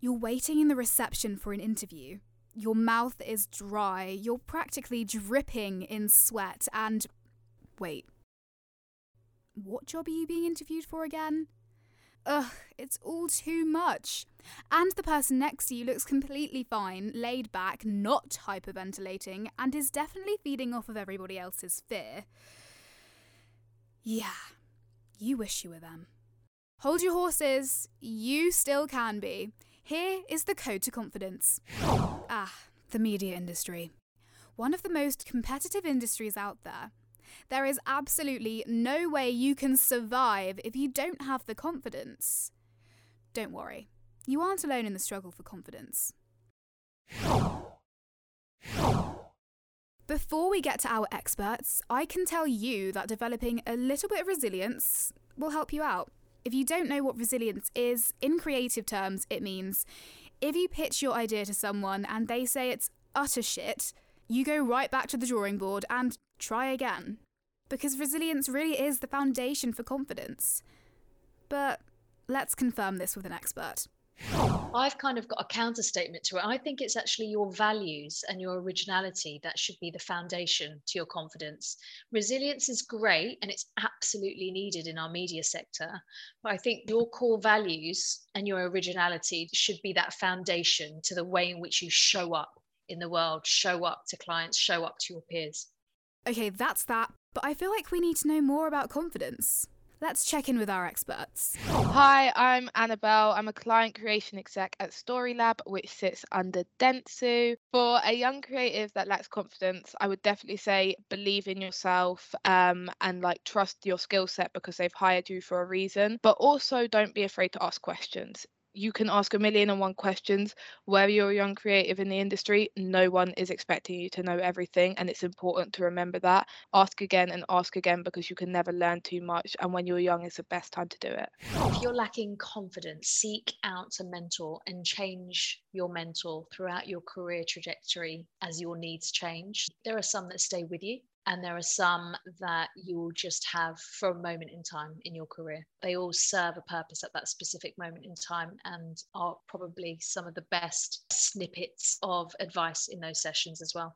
You're waiting in the reception for an interview. Your mouth is dry, you're practically dripping in sweat, and. Wait. What job are you being interviewed for again? Ugh, it's all too much. And the person next to you looks completely fine, laid back, not hyperventilating, and is definitely feeding off of everybody else's fear. Yeah, you wish you were them. Hold your horses, you still can be. Here is the code to confidence. Ah, the media industry. One of the most competitive industries out there. There is absolutely no way you can survive if you don't have the confidence. Don't worry, you aren't alone in the struggle for confidence. Before we get to our experts, I can tell you that developing a little bit of resilience will help you out. If you don't know what resilience is, in creative terms, it means if you pitch your idea to someone and they say it's utter shit, you go right back to the drawing board and try again. Because resilience really is the foundation for confidence. But let's confirm this with an expert. I've kind of got a counter statement to it. I think it's actually your values and your originality that should be the foundation to your confidence. Resilience is great and it's absolutely needed in our media sector. But I think your core values and your originality should be that foundation to the way in which you show up in the world, show up to clients, show up to your peers. Okay, that's that. But I feel like we need to know more about confidence. Let's check in with our experts. Hi, I'm Annabelle. I'm a client creation exec at Storylab, which sits under Dentsu. For a young creative that lacks confidence, I would definitely say believe in yourself um, and like trust your skill set because they've hired you for a reason. But also don't be afraid to ask questions you can ask a million and one questions. Where you're a young creative in the industry, no one is expecting you to know everything. And it's important to remember that. Ask again and ask again because you can never learn too much. And when you're young, it's the best time to do it. If you're lacking confidence, seek out a mentor and change your mentor throughout your career trajectory as your needs change. There are some that stay with you and there are some that you will just have for a moment in time in your career. They all serve a purpose at that specific moment in time and are probably some of the best snippets of advice in those sessions as well.